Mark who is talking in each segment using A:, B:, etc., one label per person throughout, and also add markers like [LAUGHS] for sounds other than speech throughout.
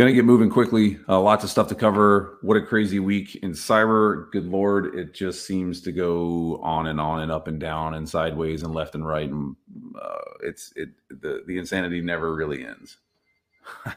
A: Gonna get moving quickly. Uh, lots of stuff to cover. What a crazy week in cyber. Good lord, it just seems to go on and on and up and down and sideways and left and right. And uh, it's it the the insanity never really ends. [LAUGHS]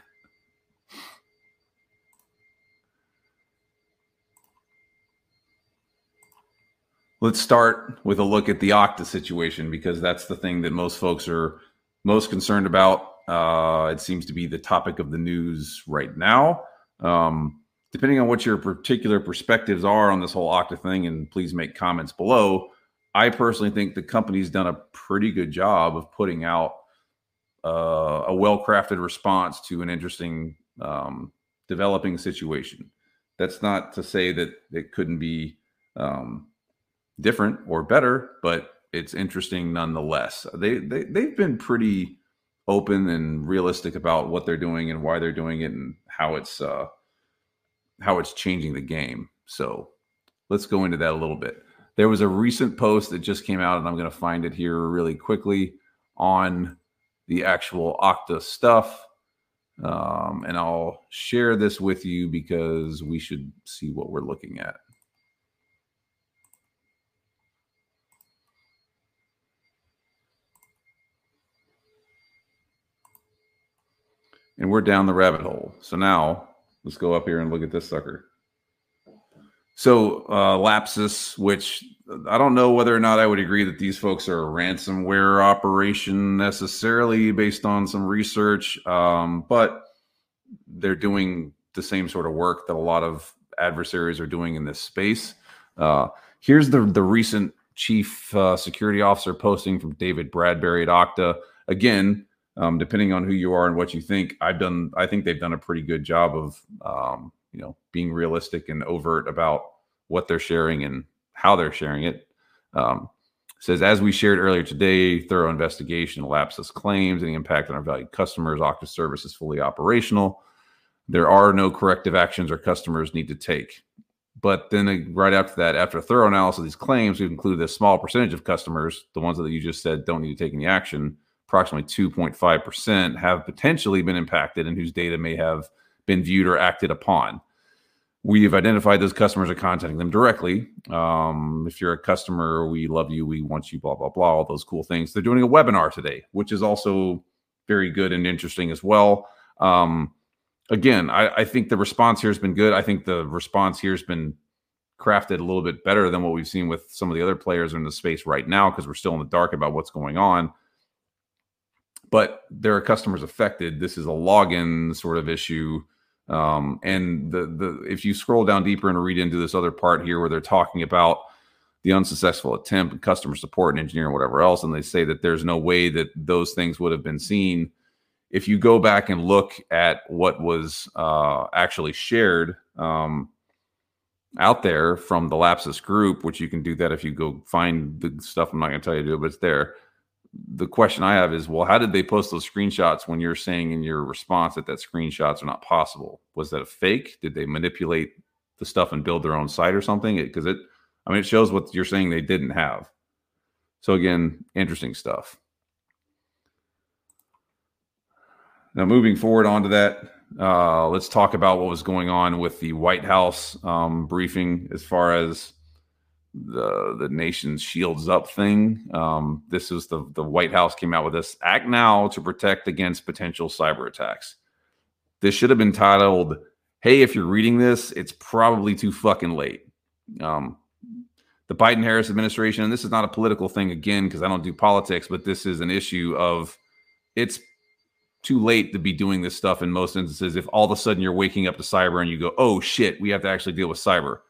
A: Let's start with a look at the Okta situation because that's the thing that most folks are most concerned about uh, it seems to be the topic of the news right now. Um, depending on what your particular perspectives are on this whole Okta thing, and please make comments below. I personally think the company's done a pretty good job of putting out uh, a well-crafted response to an interesting um, developing situation. That's not to say that it couldn't be um, different or better, but it's interesting nonetheless. They, they they've been pretty open and realistic about what they're doing and why they're doing it and how it's uh, how it's changing the game. So let's go into that a little bit. There was a recent post that just came out, and I'm going to find it here really quickly on the actual Okta stuff. Um, and I'll share this with you because we should see what we're looking at. And we're down the rabbit hole. So now let's go up here and look at this sucker. So uh, Lapsus, which I don't know whether or not I would agree that these folks are a ransomware operation necessarily based on some research, um, but they're doing the same sort of work that a lot of adversaries are doing in this space. Uh, here's the the recent chief uh, security officer posting from David Bradbury at Okta. Again, um, depending on who you are and what you think. I've done. I think they've done a pretty good job of um, you know being realistic and overt about what they're sharing and how they're sharing it. Um, says as we shared earlier today, thorough investigation Lapsus claims any impact on our valued customers. Okta service is fully operational. There are no corrective actions our customers need to take. But then right after that, after a thorough analysis of these claims, we've included a small percentage of customers, the ones that you just said don't need to take any action, approximately 2.5% have potentially been impacted and whose data may have been viewed or acted upon. We've identified those customers are contacting them directly. Um, if you're a customer, we love you, we want you, blah, blah, blah, all those cool things. They're doing a webinar today, which is also very good and interesting as well. Um, again, I, I think the response here has been good. I think the response here has been crafted a little bit better than what we've seen with some of the other players in the space right now because we're still in the dark about what's going on but there are customers affected. This is a login sort of issue. Um, and the the if you scroll down deeper and read into this other part here where they're talking about the unsuccessful attempt and customer support and engineering whatever else, and they say that there's no way that those things would have been seen. If you go back and look at what was uh, actually shared um, out there from the Lapsus group, which you can do that if you go find the stuff. I'm not going to tell you to do, but it's there the question I have is, well, how did they post those screenshots when you're saying in your response that that screenshots are not possible? Was that a fake? Did they manipulate the stuff and build their own site or something? Because it, it, I mean, it shows what you're saying they didn't have. So again, interesting stuff. Now, moving forward onto that, uh, let's talk about what was going on with the White House um, briefing as far as the the nation's shields up thing. Um, this is the the White House came out with this act now to protect against potential cyber attacks. This should have been titled, "Hey, if you're reading this, it's probably too fucking late." Um, the Biden Harris administration, and this is not a political thing again because I don't do politics, but this is an issue of it's too late to be doing this stuff in most instances. If all of a sudden you're waking up to cyber and you go, "Oh shit, we have to actually deal with cyber."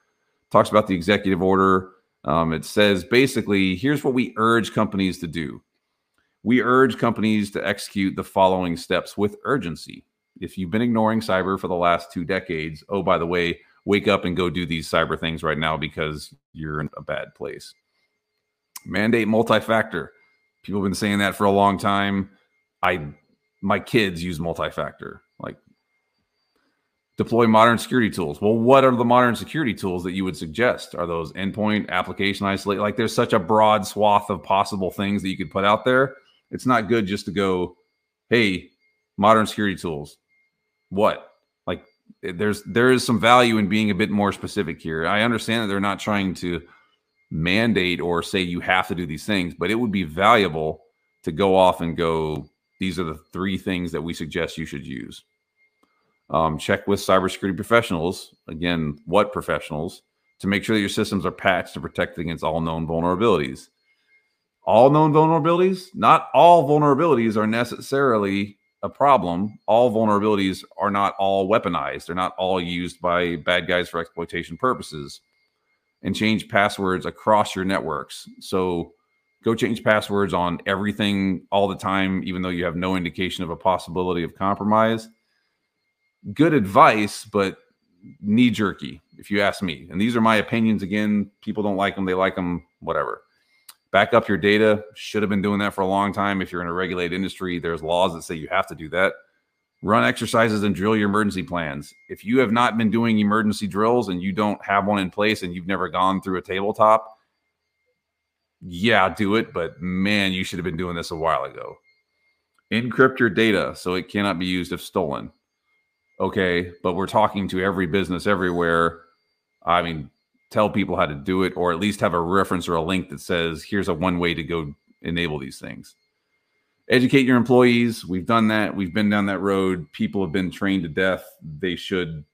A: Talks about the executive order um, it says basically, here's what we urge companies to do. We urge companies to execute the following steps with urgency. If you've been ignoring cyber for the last two decades, oh, by the way, wake up and go do these cyber things right now because you're in a bad place. Mandate multi factor. People have been saying that for a long time. I, my kids use multi factor. Like deploy modern security tools. Well, what are the modern security tools that you would suggest? Are those endpoint application isolate? Like there's such a broad swath of possible things that you could put out there. It's not good just to go, hey, modern security tools. What? Like eh, there's there is some value in being a bit more specific here. I understand that they're not trying to mandate or say you have to do these things, but it would be valuable to go off and go. These are the three things that we suggest you should use. Um, check with cybersecurity professionals. Again, what professionals? To make sure that your systems are patched to protect against all known vulnerabilities. All known vulnerabilities? Not all vulnerabilities are necessarily a problem. All vulnerabilities are not all weaponized. They're not all used by bad guys for exploitation purposes. And change passwords across your networks. So go change passwords on everything all the time, even though you have no indication of a possibility of compromise. Good advice, but knee jerky, if you ask me. And these are my opinions. Again, people don't like them, they like them, whatever back up your data. Should have been doing that for a long time. If you're in a regulated industry, there's laws that say you have to do that. Run exercises and drill your emergency plans. If you have not been doing emergency drills and you don't have one in place and you've never gone through a tabletop, yeah, do it. But man, you should have been doing this a while ago. Encrypt your data so it cannot be used if stolen. Okay, but we're talking to every business everywhere. I mean, tell people how to do it or at least have a reference or a link that says here's a one way to go enable these things. Educate your employees. We've done that. We've been down that road. People have been trained to death. They should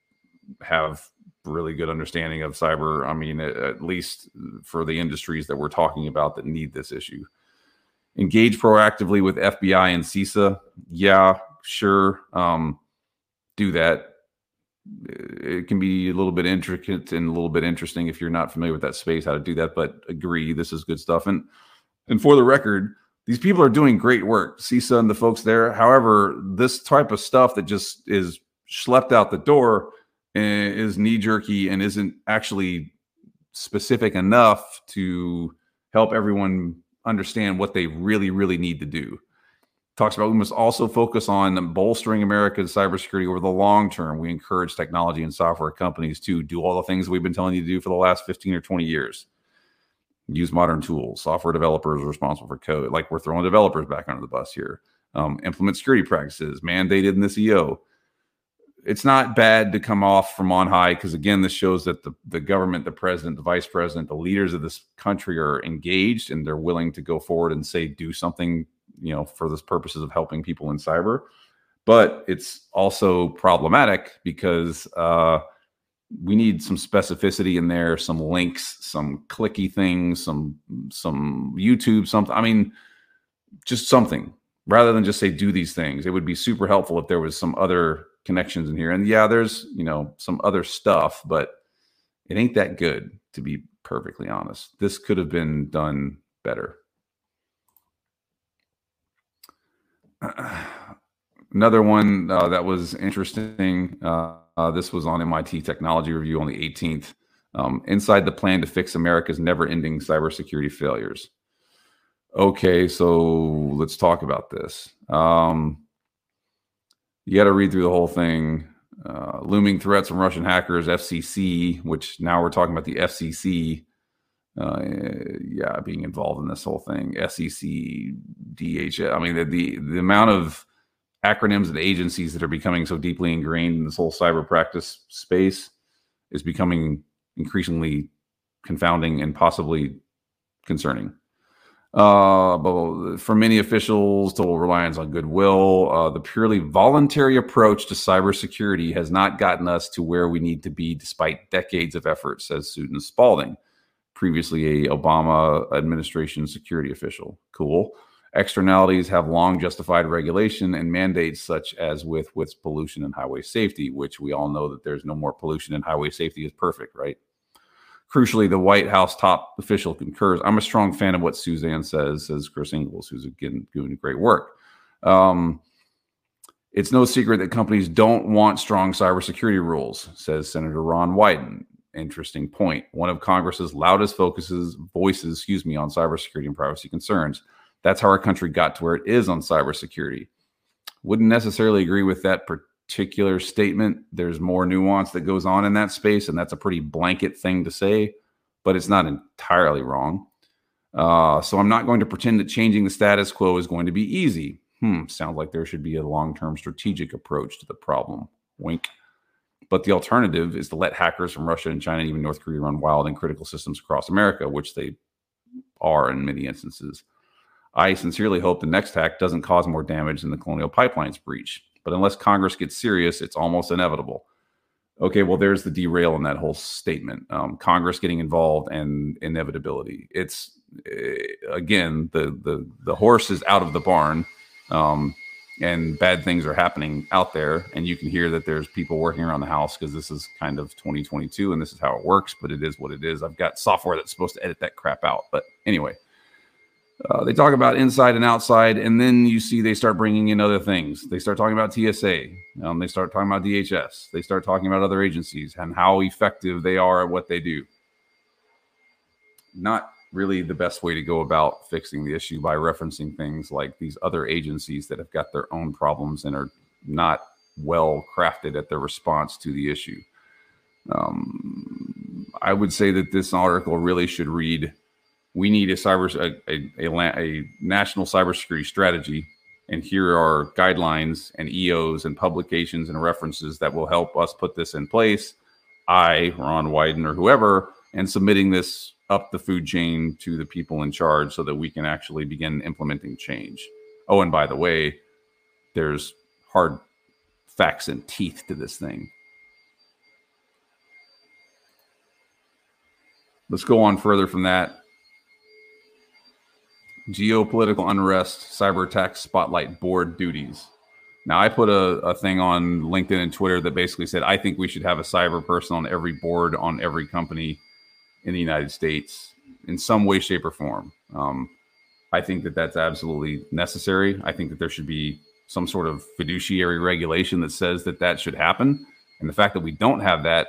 A: have really good understanding of cyber. I mean at, least for the industries that we're talking about that need this issue. Engage proactively with fbi and cisa yeah sure. Um, do that it can be a little bit intricate and a little bit interesting if you're not familiar with that space how to do that but agree this is good stuff. And and for the record these people are doing great work cisa and the folks there. However this type of stuff that just is schlepped out the door eh, is knee jerky and isn't actually specific enough to help everyone understand what they really really need to do talks about we must also focus on bolstering America's cybersecurity over the long term. We encourage technology and software companies to do all the things we've been telling you to do for the last 15 or 20 years. Use modern tools. Software developers are responsible for code. Like we're throwing developers back under the bus here. Um, implement security practices mandated in the CEO. It's not bad to come off from on high because again, this shows that the, the government, the president, the vice president, the leaders of this country are engaged and they're willing to go forward and say, do something you know, for the purposes of helping people in cyber. But it's also problematic because uh, we need some specificity in there, some links, some clicky things, some some YouTube, something. I mean, just something rather than just say do these things. It would be super helpful if there was some other connections in here. And yeah, there's you know some other stuff, but it ain't that good to be perfectly honest. This could have been done better. [CLEARS THROAT] another one uh, that was interesting. Uh, this was on MIT Technology Review on the 18th. Um, inside the plan to fix America's never-ending cybersecurity failures. Okay, so let's talk about this. Um, you got to read through the whole thing. Uh, looming threats from Russian hackers, FCC, which now we're talking about the FCC uh, yeah, being involved in this whole thing. SEC, DHS. I mean, the, the, the amount of acronyms and agencies that are becoming so deeply ingrained in this whole cyber practice space is becoming increasingly confounding and possibly concerning. Uh, but for many officials, total reliance on goodwill. Uh, the purely voluntary approach to cybersecurity has not gotten us to where we need to be, despite decades of effort, says Suzanne Spaulding previously a Obama administration security official. Cool. Externalities have long justified regulation and mandates, such as with with pollution and highway safety, which we all know that there's no more pollution and highway safety is perfect, right? Crucially, the White House top official concurs. I'm a strong fan of what Suzanne says, says Chris Inglis, who's again doing great work. Um, it's no secret that companies don't want strong cybersecurity rules, says Senator Ron Wyden interesting point. One of Congress's loudest focuses voices, excuse me, on cybersecurity and privacy concerns. That's how our country got to where it is on cybersecurity. Wouldn't necessarily agree with that particular statement. There's more nuance that goes on in that space, and that's a pretty blanket thing to say, but it's not entirely wrong. Uh, so I'm not going to pretend that changing the status quo is going to be easy. Hmm, sounds like there should be a long term strategic approach to the problem. Wink. But the alternative is to let hackers from Russia and China and even North Korea run wild in critical systems across America, which they are in many instances. I sincerely hope the next hack doesn't cause more damage than the Colonial Pipelines breach. But unless Congress gets serious, it's almost inevitable. Okay, well, there's the derail in that whole statement. Um, Congress getting involved and inevitability. It's uh, again the the the horse is out of the barn. Um, and bad things are happening out there and you can hear that there's people working around the house because this is kind of 2022 and this is how it works but it is what it is. I've got software that's supposed to edit that crap out but anyway uh, they talk about inside and outside and then you see they start bringing in other things. They start talking about tsa um, they start talking about dhs they start talking about other agencies and how effective they are at what they do. Not really the best way to go about fixing the issue by referencing things like these other agencies that have got their own problems and are not well crafted at their response to the issue. Um, I would say that this article really should read we need a cyber a, a, a, a national cybersecurity strategy and here are guidelines and EOs and publications and references that will help us put this in place. I, Ron Wyden, or whoever, and submitting this up the food chain to the people in charge so that we can actually begin implementing change. Oh, and by the way, there's hard facts and teeth to this thing. Let's go on further from that. Geopolitical unrest, cyber attacks, spotlight board duties. Now, I put a, a thing on LinkedIn and Twitter that basically said I think we should have a cyber person on every board on every company in the United States in some way, shape, or form. Um, I think that that's absolutely necessary. I think that there should be some sort of fiduciary regulation that says that that should happen. And the fact that we don't have that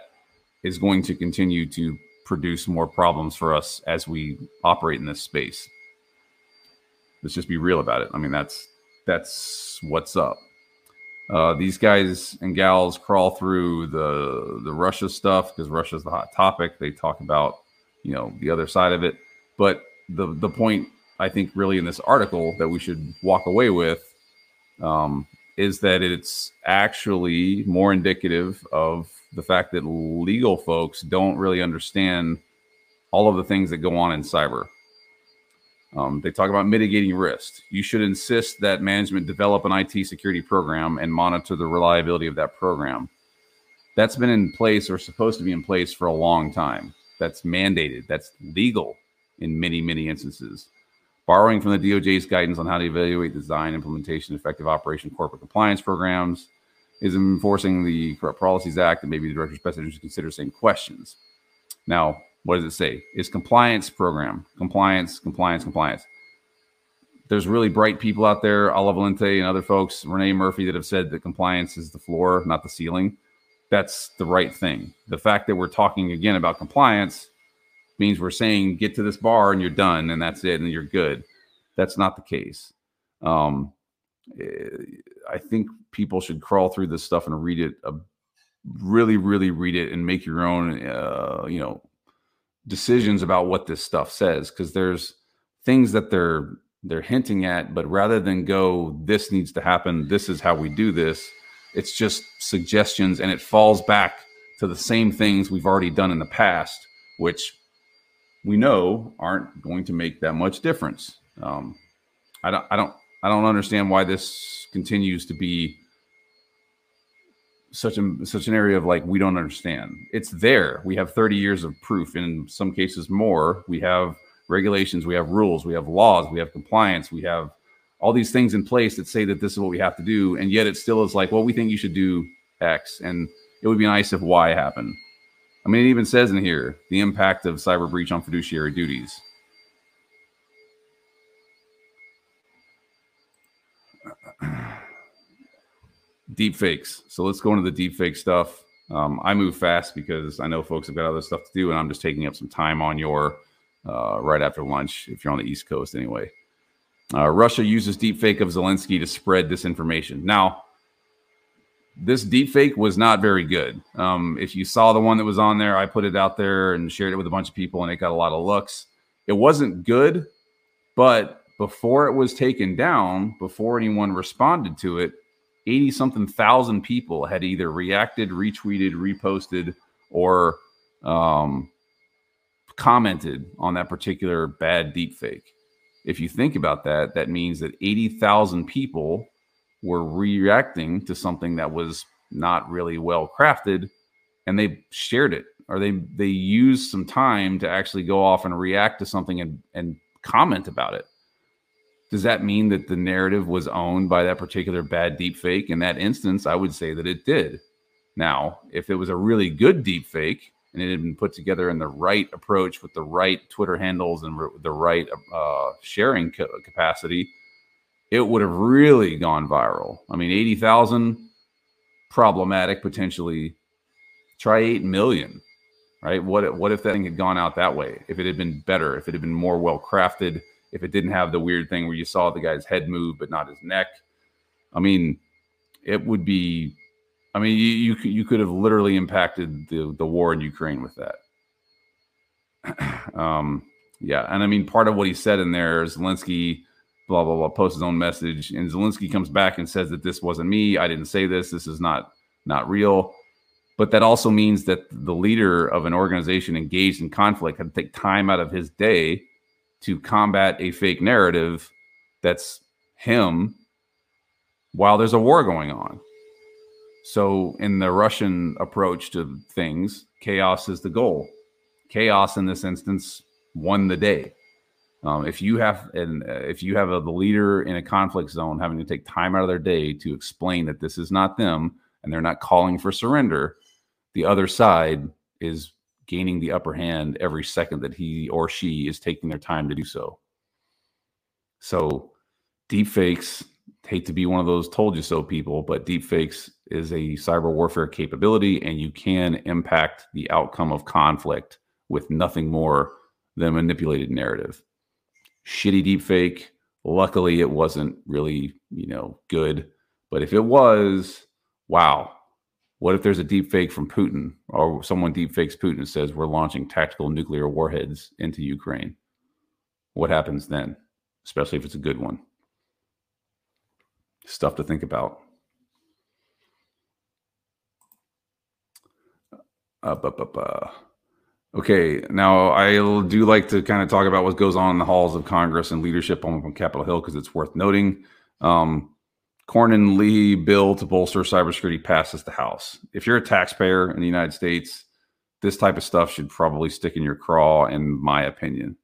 A: is going to continue to produce more problems for us as we operate in this space. Let's just be real about it. I mean, that's that's what's up. Uh, these guys and gals crawl through the the Russia stuff because Russia's the hot topic. They talk about you know the other side of it, but the the point I think really in this article that we should walk away with um, is that it's actually more indicative of the fact that legal folks don't really understand all of the things that go on in cyber. Um, they talk about mitigating risk. You should insist that management develop an IT security program and monitor the reliability of that program. That's been in place or supposed to be in place for a long time. That's mandated. That's legal in many, many instances. Borrowing from the DOJ's guidance on how to evaluate design, implementation, effective operation, corporate compliance programs is enforcing the Corrupt Policies Act and maybe the director's best interest to consider same questions. Now, what does it say? Is compliance program, compliance, compliance, compliance. There's really bright people out there, Ala Valente and other folks, Renee Murphy, that have said that compliance is the floor, not the ceiling. That's the right thing. The fact that we're talking again about compliance means we're saying get to this bar and you're done and that's it and you're good. That's not the case. Um, eh, I think people should crawl through this stuff and read it, uh, really, really read it and make your own, uh, you know, decisions about what this stuff says because there's things that they're they're hinting at but rather than go this needs to happen this is how we do this it's just suggestions and it falls back to the same things we've already done in the past which we know aren't going to make that much difference um, i don't i don't i don't understand why this continues to be such a such an area of like we don't understand. It's there. We have 30 years of proof. In some cases, more. We have regulations. We have rules. We have laws. We have compliance. We have all these things in place that say that this is what we have to do, and yet it still is like, well, we think you should do X, and it would be nice if Y happened. I mean, it even says in here the impact of cyber breach on fiduciary duties. [CLEARS THROAT] deep fakes. So let's go into the deep fake stuff. Um, I move fast because I know folks have got other stuff to do, and I'm just taking up some time on your uh, right after lunch if you're on the East Coast anyway. Uh, Russia uses deepfake of Zelensky to spread disinformation. Now, this deepfake was not very good. Um, if you saw the one that was on there, I put it out there and shared it with a bunch of people, and it got a lot of looks. It wasn't good, but before it was taken down, before anyone responded to it, 80 something thousand people had either reacted, retweeted, reposted, or um, commented on that particular bad deepfake. If you think about that, that means that 80,000 people were reacting to something that was not really well crafted and they shared it or they they used some time to actually go off and react to something and and comment about it. Does that mean that the narrative was owned by that particular bad deep fake in that instance i would say that it did. Now if it was a really good deep fake and it had been put together in the right approach with the right twitter handles and the right uh, sharing capacity it would have really gone viral. I mean 80000 problematic potentially try 8 million right? What what if that thing had gone out that way? If it had been better if it had been more well crafted if it didn't have the weird thing where you saw the guy's head move but not his neck. I mean it would be i mean you you, you could have literally impacted the the war in ukraine with that [CLEARS THROAT] um yeah and i mean part of what he said in there zelensky blah blah blah posts his own message and zelensky comes back and says that this wasn't me i didn't say this this is not not real but that also means that the leader of an organization engaged in conflict had to take time out of his day to combat a fake narrative that's him while there's a war going on. So, in the Russian approach to things, chaos is the goal. Chaos in this instance won the day. Um, if you have and uh, if you have a, the leader in a conflict zone having to take time out of their day to explain that this is not them and they're not calling for surrender, the other side is gaining the upper hand every second that he or she is taking their time to do so. So, deep fakes hate to be one of those told you so people, but deepfakes is a cyber warfare capability, and you can impact the outcome of conflict with nothing more than manipulated narrative. Shitty deepfake. Luckily, it wasn't really, you know, good. But if it was, wow, what if there's a deepfake from Putin or someone deepfakes Putin and says we're launching tactical nuclear warheads into Ukraine? What happens then, especially if it's a good one? Stuff to think about. Uh. Okay, now I do like to kind of talk about what goes on in the halls of Congress and leadership on Capitol Hill because it's worth noting. Um, Cornyn Leahy bill to bolster cybersecurity passes the House. If you're a taxpayer in the United States, this type of stuff should probably stick in your craw, in my opinion.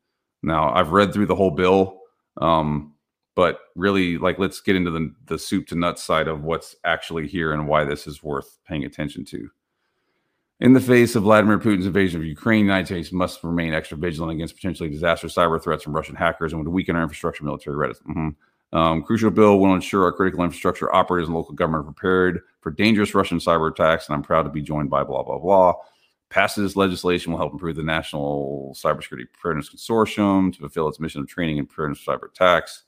A: Now, I've read through the whole bill, um, but really, like, let's get into the, the soup to nuts side of what's actually here and why this is worth paying attention to. In the face of Vladimir Putin's invasion of Ukraine, the United States must remain extra vigilant against potentially disastrous cyber threats from Russian hackers and would weaken our infrastructure military readiness. Mm-hmm. Um, crucial bill will ensure our critical infrastructure operators and local government are prepared for dangerous Russian cyber attacks. And I'm proud to be joined by blah, blah, blah. Passing this legislation will help improve the National Cybersecurity Preparedness Consortium to fulfill its mission of training and preparedness for cyber attacks.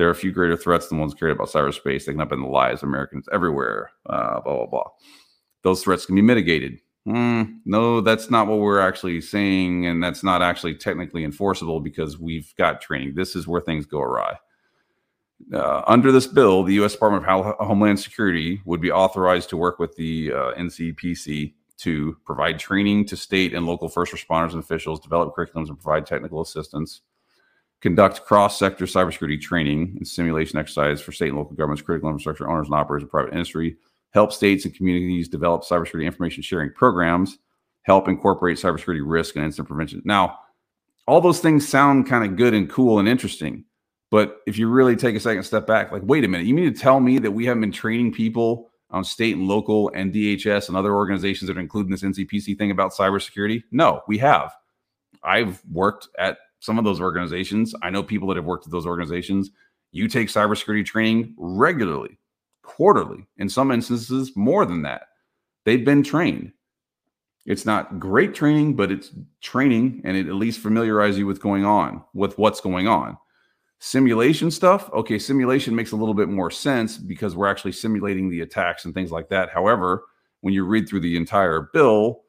A: There are a few greater threats than ones carried about cyberspace that can upend the lives of Americans everywhere. Uh, blah, blah, blah. Those threats can be mitigated. Mm, no, that's not what we're actually saying. And that's not actually technically enforceable because we've got training. This is where things go awry. Uh, under this bill, the U.S. Department of Homeland Security would be authorized to work with the uh, NCPC to provide training to state and local first responders and officials, develop curriculums, and provide technical assistance, conduct cross sector cybersecurity training and simulation exercise for state and local governments, critical infrastructure owners and operators, and private industry, help states and communities develop cybersecurity information sharing programs, help incorporate cybersecurity risk and incident prevention. Now, all those things sound kind of good and cool and interesting but if you really take a second step back, like, wait a minute, you mean to tell me that we haven't been training people on state and local and DHS and other organizations that are including this NCPC thing about cybersecurity? No, we have. I've worked at some of those organizations. I know people that have worked at those organizations. You take cybersecurity training regularly, quarterly, in some instances, more than that. They've been trained. It's not great training, but it's training and it at least familiarizes you with going on, with what's going on. Simulation stuff, okay, simulation makes a little bit more sense because we're actually simulating the attacks and things like that. However, when you read through the entire bill,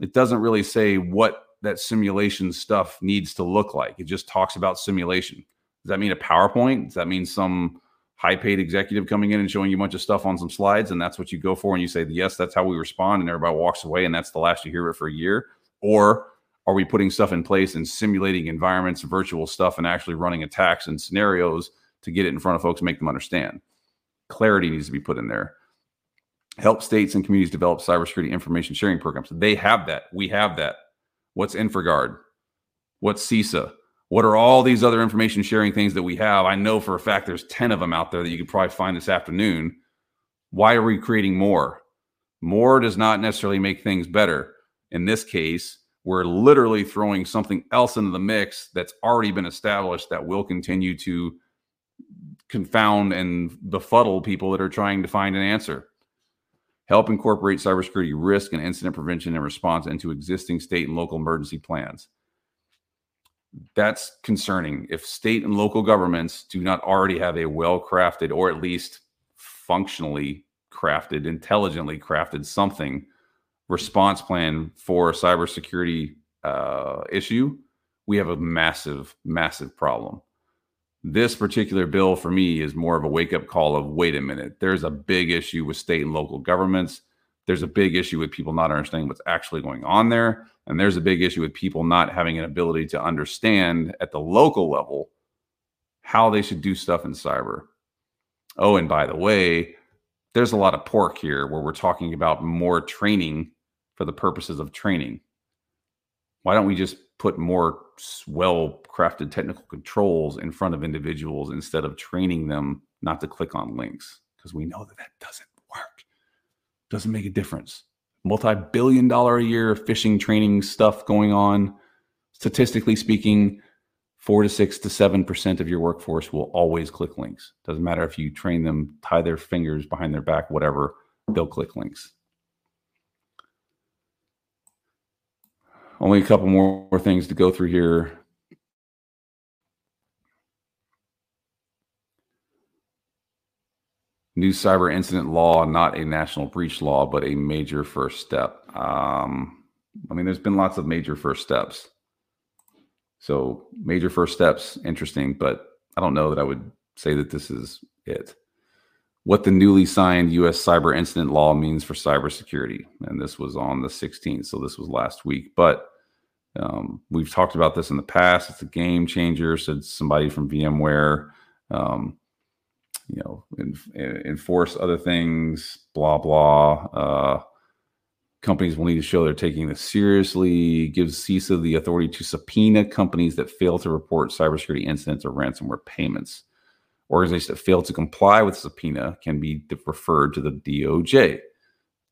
A: it doesn't really say what that simulation stuff needs to look like. It just talks about simulation. Does that mean a PowerPoint? Does that mean some high paid executive coming in and showing you a bunch of stuff on some slides, and that's what you go for, and you say, yes, that's how we respond, and everybody walks away, and that's the last you hear it for a year? Or are we putting stuff in place and simulating environments, virtual stuff, and actually running attacks and scenarios to get it in front of folks and make them understand? Clarity needs to be put in there. Help states and communities develop cybersecurity information sharing programs. They have that. We have that. What's InfraGard? What's CISA? What are all these other information sharing things that we have? I know for a fact there's 10 of them out there that you could probably find this afternoon. Why are we creating more? More does not necessarily make things better. In this case, we're literally throwing something else into the mix that's already been established that will continue to confound and befuddle people that are trying to find an answer. Help incorporate cybersecurity risk and incident prevention and response into existing state and local emergency plans that's concerning if state and local governments do not already have a well crafted or at least functionally crafted, intelligently crafted something response plan for a cybersecurity uh, issue, we have a massive, massive problem. This particular bill for me is more of a wake up call of wait a minute, there's a big issue with state and local governments. There's a big issue with people not understanding what's actually going on there. And there's a big issue with people not having an ability to understand at the local level how they should do stuff in cyber. Oh, and by the way, there's a lot of pork here where we're talking about more training for the purposes of training. Why don't we just put more well crafted technical controls in front of individuals instead of training them not to click on links? Because we know that that doesn't work, doesn't make a difference. Multi-billion dollar a year phishing training stuff going on. Statistically speaking four to six to seven percent of your workforce will always click links. Doesn't matter if you train them tie their fingers behind their back whatever they'll click links only a couple more, more things to go through here new cyber incident law, not a national breach law, but a major first step. Um, I mean, there's been lots of major first steps. So, major first steps, interesting, but I don't know that I would say that this is it. What the newly signed U.S. cyber incident law means for cybersecurity. And this was on the 16th, so this was last week. But um, we've talked about this in the past. It's a game changer, said somebody from VMware. Um, you know, enforce other things, blah, blah. Uh, companies will need to show they're taking this seriously, gives CISA the authority to subpoena companies that fail to report cybersecurity incidents or ransomware payments. Organizations that fail to comply with subpoena can be referred to the DOJ.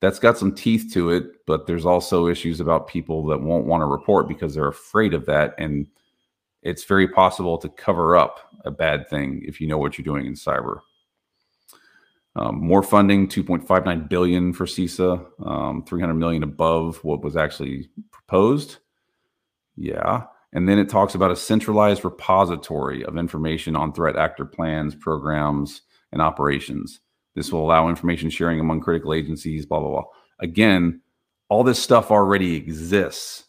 A: That's got some teeth to it, but there's also issues about people that won't want to report because they're afraid of that. And it's very possible to cover up a bad thing if you know what you're doing in cyber. Um, more funding, 2.59 billion for CISA, um, 300 million above what was actually proposed. Yeah. And then it talks about a centralized repository of information on threat actor plans, programs, and operations. This will allow information sharing among critical agencies, blah, blah, blah. Again, all this stuff already exists.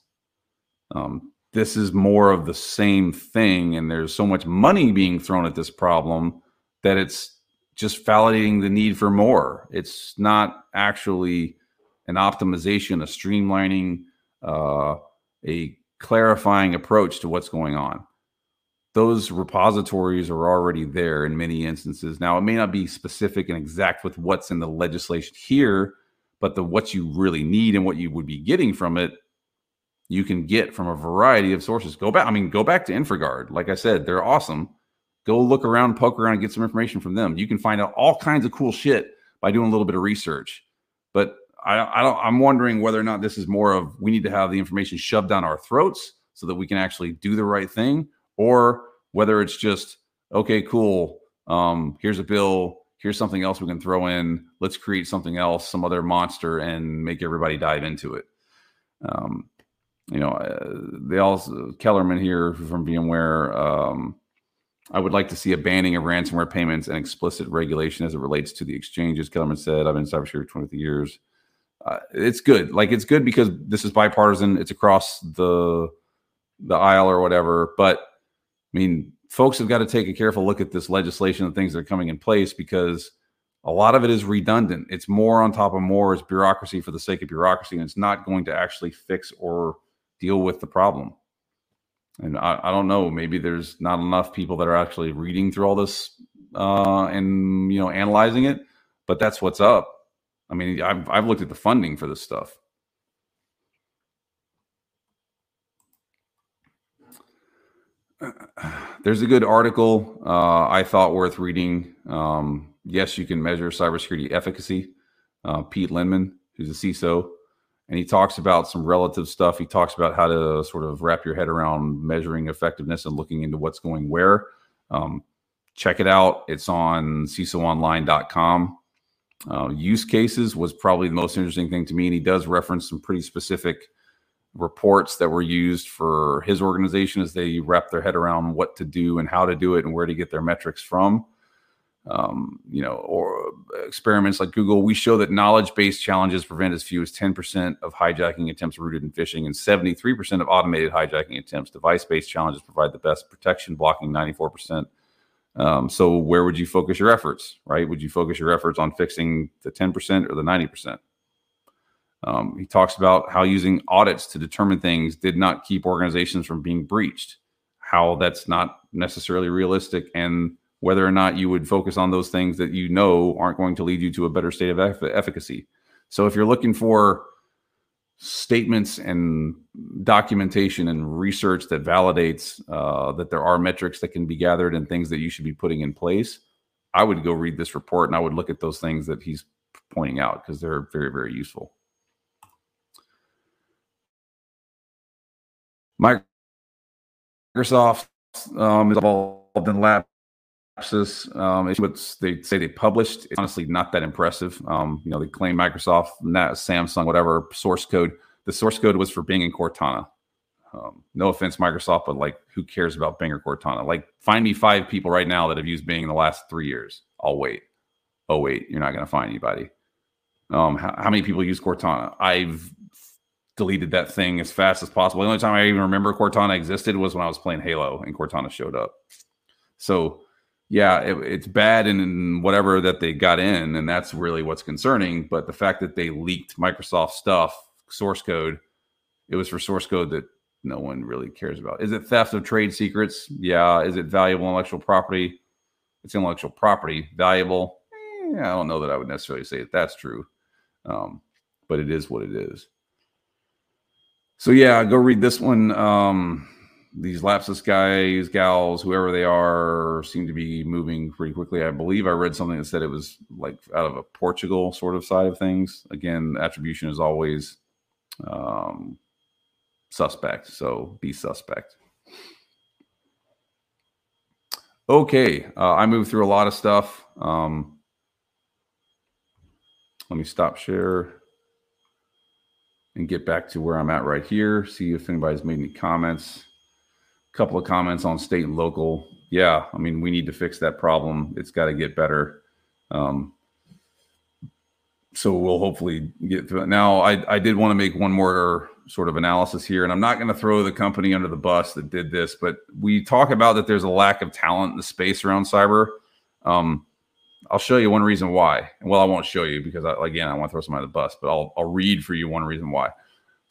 A: Um, this is more of the same thing. And there's so much money being thrown at this problem that it's just validating the need for more. It's not actually an optimization, a streamlining, uh, a clarifying approach to what's going on. Those repositories are already there in many instances. Now, it may not be specific and exact with what's in the legislation here, but the what you really need and what you would be getting from it you can get from a variety of sources. Go back, I mean, go back to InfraGard. Like I said, they're awesome. Go look around, poke around, and get some information from them. You can find out all kinds of cool shit by doing a little bit of research. But I, I don't, I'm wondering whether or not this is more of we need to have the information shoved down our throats so that we can actually do the right thing, or whether it's just okay, cool. Um, here's a bill. Here's something else we can throw in. Let's create something else, some other monster, and make everybody dive into it. Um, you know, uh, they also Kellermann here from VMware. Um, I would like to see a banning of ransomware payments and explicit regulation as it relates to the exchanges. Kellermann said, "I've been in cybersecurity 20 years. Uh, it's good. Like it's good because this is bipartisan. It's across the the aisle or whatever. But I mean, folks have got to take a careful look at this legislation and things that are coming in place because a lot of it is redundant. It's more on top of more. It's bureaucracy for the sake of bureaucracy, and it's not going to actually fix or deal with the problem. And I, I don't know. Maybe there's not enough people that are actually reading through all this uh, and you know analyzing it. But that's what's up. I mean, I've I've looked at the funding for this stuff. There's a good article uh, I thought worth reading. Um, yes, you can measure cybersecurity efficacy. Uh, Pete Linneman, who's a CISO, and he talks about some relative stuff. He talks about how to sort of wrap your head around measuring effectiveness and looking into what's going where. Um, check it out. It's on CISOonline.com. Uh, use cases was probably the most interesting thing to me, and he does reference some pretty specific reports that were used for his organization as they wrap their head around what to do and how to do it and where to get their metrics from um, you know, or experiments like Google, we show that knowledge-based challenges prevent as few as 10% of hijacking attempts rooted in phishing and 73% of automated hijacking attempts. Device-based challenges provide the best protection, blocking 94%. Um, so where would you focus your efforts, right? Would you focus your efforts on fixing the 10% or the 90%? Um, he talks about how using audits to determine things did not keep organizations from being breached, how that's not necessarily realistic and whether or not you would focus on those things that you know aren't going to lead you to a better state of efficacy. So if you're looking for statements and documentation and research that validates uh, that there are metrics that can be gathered and things that you should be putting in place, I would go read this report and I would look at those things that he's pointing out because they're very, very useful. Microsoft um, is involved in lab um, it's what they say they published. It's honestly not that impressive. Um, you know, they claim Microsoft, not Samsung, whatever source code. The source code was for Bing and Cortana. Um, no offense, Microsoft, but like, who cares about Bing or Cortana? Like, find me five people right now that have used Bing in the last three years. I'll wait. Oh wait, you're not going to find anybody. Um, how, how, many people use Cortana? I've deleted that thing as fast as possible. The only time I even remember Cortana existed was when I was playing Halo and Cortana showed up. So yeah, it, it's bad and whatever that they got in, and that's really what's concerning. But the fact that they leaked Microsoft stuff, source code, it was for source code that no one really cares about. Is it theft of trade secrets? Yeah. Is it valuable intellectual property? It's intellectual property. Valuable? Eh, I don't know that I would necessarily say that that's true, um, but it is what it is. So yeah, go read this one. Um, these lapsus guys, gals, whoever they are, seem to be moving pretty quickly. I believe I read something that said it was like out of a Portugal sort of side of things. Again, attribution is always um, suspect, so be suspect. Okay, uh, I moved through a lot of stuff. Um, let me stop share and get back to where I'm at right here. See if anybody's made any comments A couple of comments on state and local. Yeah, I mean, we need to fix that problem. It's got to get better. Um, so we'll hopefully get through it. Now, I, I did want to make one more sort of analysis here, and I'm not going to throw the company under the bus that did this, but we talk about that there's a lack of talent in the space around cyber. Um, I'll show you one reason why. Well, I won't show you because, I, again, I want to throw somebody under the bus, but I'll, I'll read for you one reason why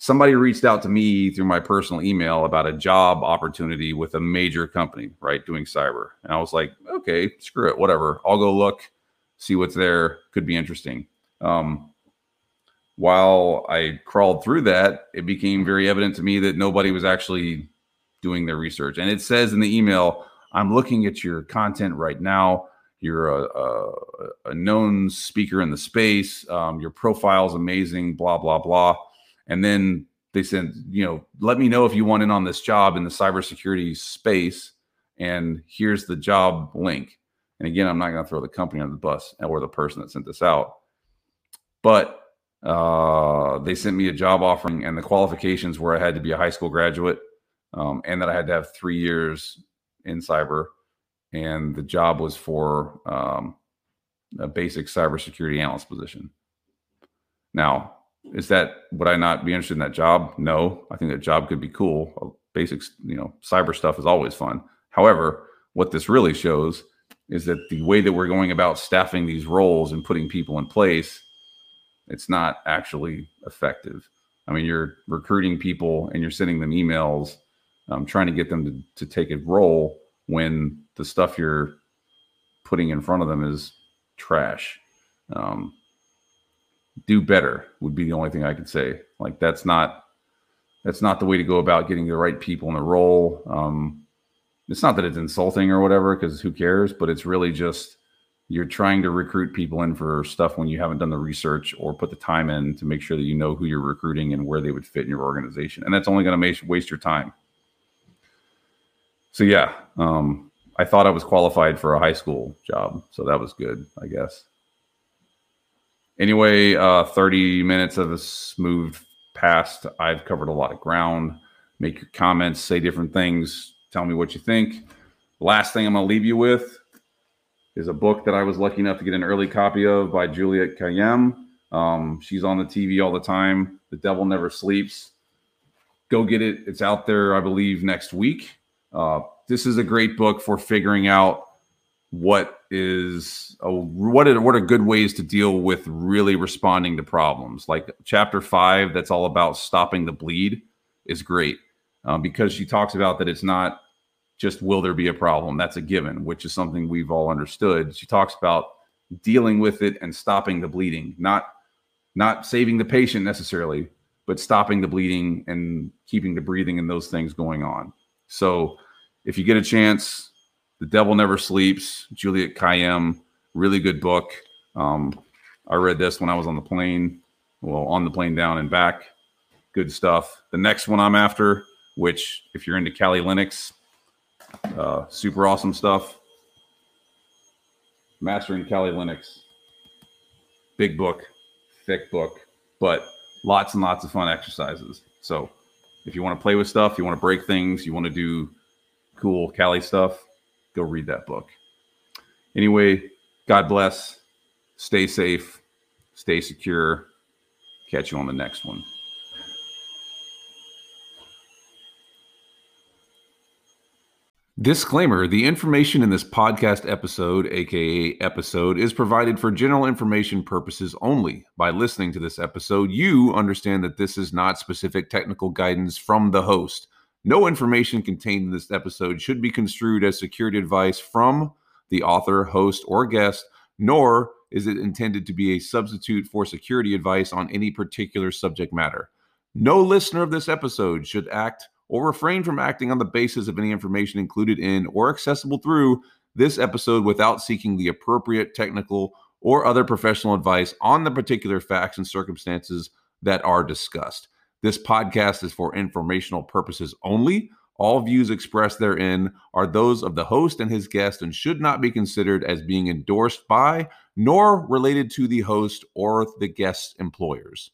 A: somebody reached out to me through my personal email about a job opportunity with a major company, right, doing cyber. And I was like, okay, screw it, whatever. I'll go look, see what's there. Could be interesting. Um, while I crawled through that, it became very evident to me that nobody was actually doing their research. And it says in the email, I'm looking at your content right now. You're a, a, a known speaker in the space. Um, your profile is amazing, blah, blah, blah and then they said, you know, let me know if you want in on this job in the cybersecurity space. And here's the job link. And again, I'm not going to throw the company under the bus or the person that sent this out. But uh, they sent me a job offering, and the qualifications were I had to be a high school graduate um, and that I had to have three years in cyber. And the job was for um, a basic cybersecurity analyst position. Now, is that would I not be interested in that job? No, I think that job could be cool. Basic, you know, cyber stuff is always fun. However, what this really shows is that the way that we're going about staffing these roles and putting people in place, it's not actually effective. I mean, you're recruiting people and you're sending them emails, um, trying to get them to, to take a role when the stuff you're putting in front of them is trash. Um, do better would be the only thing I could say. Like that's not that's not the way to go about getting the right people in the role. Um, it's not that it's insulting or whatever, because who cares? But it's really just you're trying to recruit people in for stuff when you haven't done the research or put the time in to make sure that you know who you're recruiting and where they would fit in your organization, and that's only going to waste your time. So yeah, um, I thought I was qualified for a high school job, so that was good, I guess. Anyway, uh, 30 minutes of us moved past. I've covered a lot of ground. Make your comments, say different things, tell me what you think. Last thing I'm going to leave you with is a book that I was lucky enough to get an early copy of by Juliette Kayyem. Um, she's on the TV all the time. The Devil Never Sleeps. Go get it. It's out there, I believe, next week. Uh, this is a great book for figuring out what is a, what are what are good ways to deal with really responding to problems. Like chapter five, that's all about stopping the bleed, is great um, because she talks about that it's not just will there be a problem. That's a given, which is something we've all understood. She talks about dealing with it and stopping the bleeding, not not saving the patient necessarily, but stopping the bleeding and keeping the breathing and those things going on. So if you get a chance, the Devil Never Sleeps, Juliette Kayyem, really good book. Um, I read this when I was on the plane, well, on the plane down and back. Good stuff. The next one I'm after, which if you're into Kali Linux, uh, super awesome stuff. Mastering Kali Linux. Big book, thick book, but lots and lots of fun exercises. So if you want to play with stuff, you want to break things, you want to do cool Kali stuff, go read that book. Anyway, God bless. Stay safe. Stay secure. Catch you on the next one. Disclaimer The information in this podcast episode, aka episode, is provided for general information purposes only. By listening to this episode, you understand that this is not specific technical guidance from the host. No information contained in this episode should be construed as security advice from the author, host, or guest, nor is it intended to be a substitute for security advice on any particular subject matter. No listener of this episode should act or refrain from acting on the basis of any information included in or accessible through this episode without seeking the appropriate technical or other professional advice on the particular facts and circumstances that are discussed. This podcast is for informational purposes only. All views expressed therein are those of the host and his guest and should not be considered as being endorsed by nor related to the host or the guest's employers.